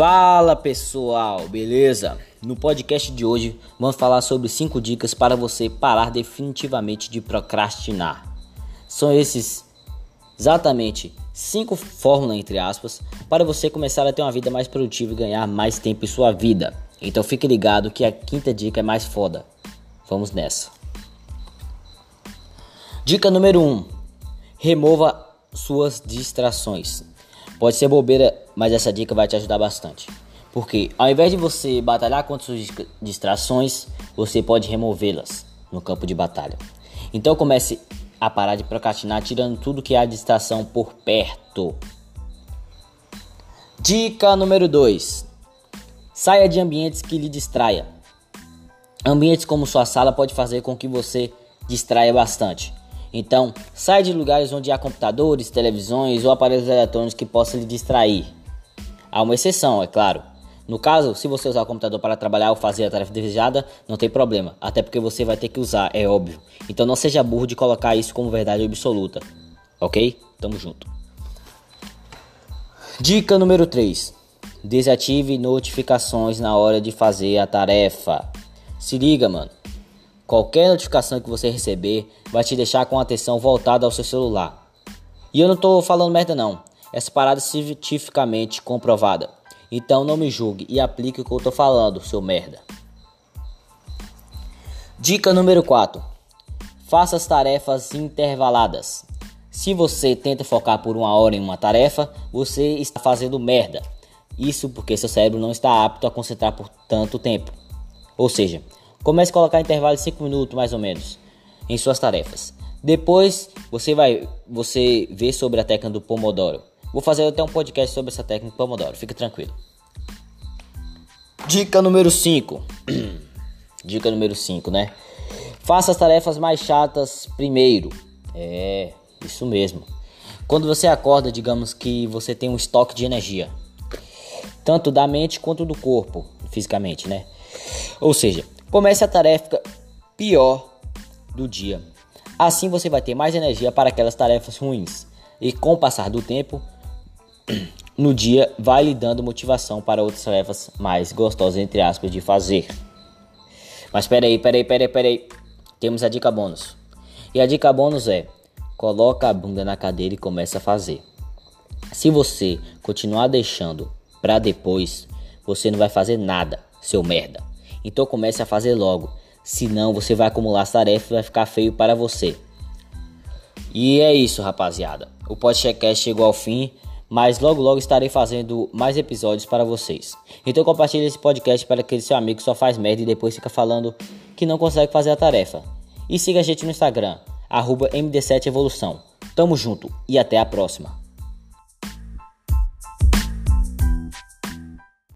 Fala pessoal, beleza? No podcast de hoje vamos falar sobre 5 dicas para você parar definitivamente de procrastinar. São esses exatamente 5 fórmulas entre aspas para você começar a ter uma vida mais produtiva e ganhar mais tempo em sua vida. Então fique ligado que a quinta dica é mais foda. Vamos nessa. Dica número 1: um, remova suas distrações. Pode ser bobeira, mas essa dica vai te ajudar bastante. Porque ao invés de você batalhar contra suas distrações, você pode removê-las no campo de batalha. Então comece a parar de procrastinar tirando tudo que há distração por perto. Dica número 2. Saia de ambientes que lhe distraia. Ambientes como sua sala pode fazer com que você distraia bastante. Então, saia de lugares onde há computadores, televisões ou aparelhos eletrônicos que possam lhe distrair. Há uma exceção, é claro. No caso, se você usar o computador para trabalhar ou fazer a tarefa desejada, não tem problema, até porque você vai ter que usar, é óbvio. Então não seja burro de colocar isso como verdade absoluta. Ok? Tamo junto. Dica número 3. Desative notificações na hora de fazer a tarefa. Se liga, mano. Qualquer notificação que você receber vai te deixar com a atenção voltada ao seu celular. E eu não tô falando merda não. Essa parada é cientificamente comprovada. Então não me julgue e aplique o que eu tô falando, seu merda. Dica número 4. Faça as tarefas intervaladas. Se você tenta focar por uma hora em uma tarefa, você está fazendo merda. Isso porque seu cérebro não está apto a concentrar por tanto tempo. Ou seja, Comece a colocar intervalo de 5 minutos mais ou menos em suas tarefas. Depois você vai você vê sobre a técnica do Pomodoro. Vou fazer até um podcast sobre essa técnica do Pomodoro, fique tranquilo. Dica número 5. Dica número 5, né? Faça as tarefas mais chatas primeiro. É, isso mesmo. Quando você acorda, digamos que você tem um estoque de energia, tanto da mente quanto do corpo, fisicamente, né? Ou seja, Comece a tarefa pior do dia. Assim você vai ter mais energia para aquelas tarefas ruins. E com o passar do tempo, no dia vai lhe dando motivação para outras tarefas mais gostosas, entre aspas, de fazer. Mas peraí, peraí, peraí, peraí. Temos a dica bônus. E a dica bônus é: coloca a bunda na cadeira e começa a fazer. Se você continuar deixando para depois, você não vai fazer nada, seu merda. Então comece a fazer logo, senão você vai acumular as tarefas e vai ficar feio para você. E é isso, rapaziada. O podcast chegou ao fim, mas logo logo estarei fazendo mais episódios para vocês. Então compartilhe esse podcast para aquele seu amigo que só faz merda e depois fica falando que não consegue fazer a tarefa. E siga a gente no Instagram, MD7Evolução. Tamo junto e até a próxima.